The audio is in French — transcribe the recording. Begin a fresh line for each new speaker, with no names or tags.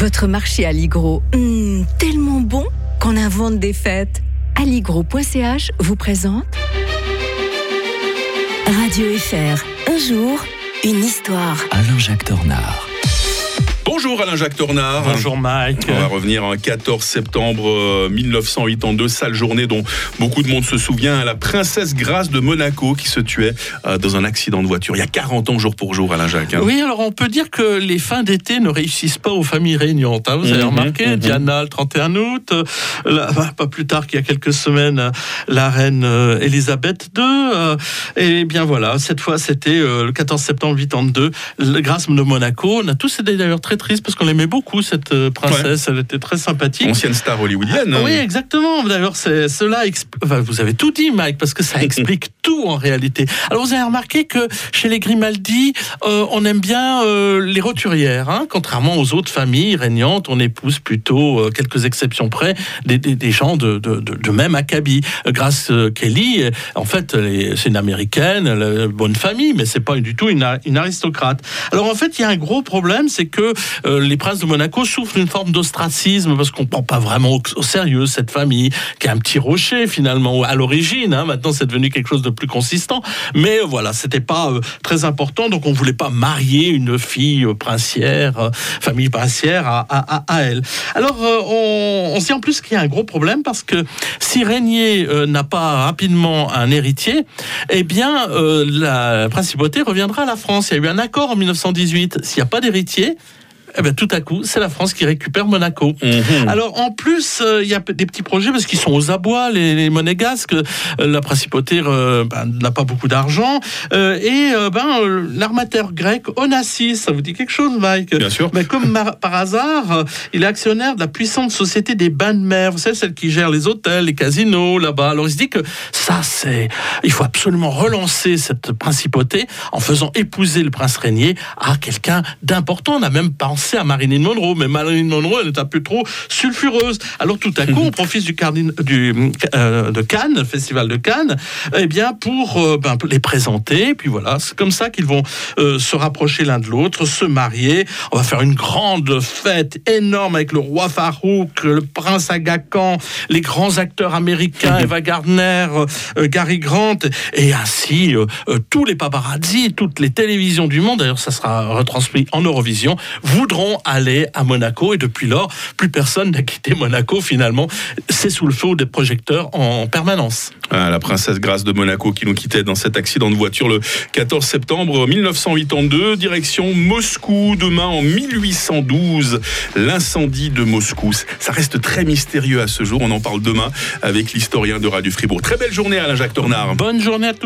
Votre marché Alligro, hmm, tellement bon qu'on invente des fêtes. Alligro.ch vous présente Radio FR. Un jour, une histoire.
Alain-Jacques Tornard.
Bonjour Alain-Jacques Tornard.
Bonjour Mike.
On va revenir en 14 septembre 1982, sale journée dont beaucoup de monde se souvient, la princesse Grace de Monaco qui se tuait euh, dans un accident de voiture il y a 40 ans jour pour jour Alain-Jacques. hein.
Oui, alors on peut dire que les fins d'été ne réussissent pas aux familles régnantes. hein. Vous avez
Mhm,
remarqué,
mhm.
Diana le 31 août, euh, la- bah, pas plus tard qu'il y a quelques semaines, euh, la reine euh, Elisabeth II. euh, et bien voilà, cette fois c'était euh, le 14 septembre 82, le Grace de Monaco. On a tous été d'ailleurs très parce qu'on l'aimait beaucoup cette euh, princesse, elle était très sympathique.
Ancienne star hollywoodienne. hein.
Oui, exactement. D'ailleurs, cela. exp- enfin, vous avez tout dit, Mike, parce que ça explique tout en réalité. Alors, vous avez remarqué que chez les Grimaldi, euh, on aime bien euh, les roturières, hein, contrairement aux autres familles régnantes. On épouse plutôt, euh, quelques exceptions près, des, des- des gens de, de, de- de même acabit. Grace Kelly, en fait, c'est une américaine, elle a une bonne famille, mais c'est pas du tout une aristocrate. Alors, en fait, il y a un gros problème, c'est que euh, les princes de Monaco souffrent d'une forme d'ostracisme parce qu'on prend pas vraiment au, sérieux cette famille qui est un petit rocher finalement à l'origine. hein. Maintenant, c'est devenu quelque chose de plus consistant. Mais euh, voilà, c'était pas euh, très important, donc on voulait pas marier une fille princière, euh, famille princière à, à- à- elle. Alors, on, on sait en plus qu'il y a un gros problème parce que si Régnier n'a pas rapidement un héritier, eh bien, la principauté reviendra à la France. Il y a eu un accord en 1918. S'il n'y a pas d'héritier, eh ben, tout à coup, c'est la France qui récupère Monaco.
Mhm.
Alors en plus, euh, il y a des petits projets parce qu'ils sont aux abois, les, les monégasques. Euh, la principauté euh, ben, n'a pas beaucoup d'argent. Et ben, l'armateur grec Onassis, ça vous dit quelque chose, Mike?
Bien sûr.
mais comme par hasard, il est actionnaire de la puissante société des bains de mer, vous savez, celle qui gère les hôtels, les casinos là-bas. Alors il se dit que ça, c'est. Il faut absolument relancer cette principauté en faisant épouser le prince régnier à quelqu'un d'important. On a même pensé à Marilyn Monroe, mais Marilyn Monroe, elle est un peu trop sulfureuse. Alors tout à coup, on profite du, cardin- du euh, de Cannes, festival de Cannes, eh bien pour euh, ben, les présenter. Puis voilà, c'est comme ça qu'ils vont euh, se rapprocher l'un de l'autre, se marier. On va faire une grande fête énorme avec le roi Farouk, le prince Aga Khan, les grands acteurs américains, Eva Gardner, Gary Grant, et ainsi tous les paparazzi, toutes les télévisions du monde, d'ailleurs ça sera retransmis en Eurovision, voudront aller à Monaco. Et depuis lors, plus personne n'a quitté Monaco finalement. C'est sous le feu des projecteurs en permanence.
Ah, la princesse Grace de Monaco qui nous quittait dans cet accident de voiture le 14 septembre 1982, direction Moscou. Demain en 1812, l'incendie de Moscou. Ça reste très mystérieux à ce jour. On en parle demain avec l'historien de Radio Fribourg. Très belle journée Alain-Jacques Tornard.
Bonne journée à tous.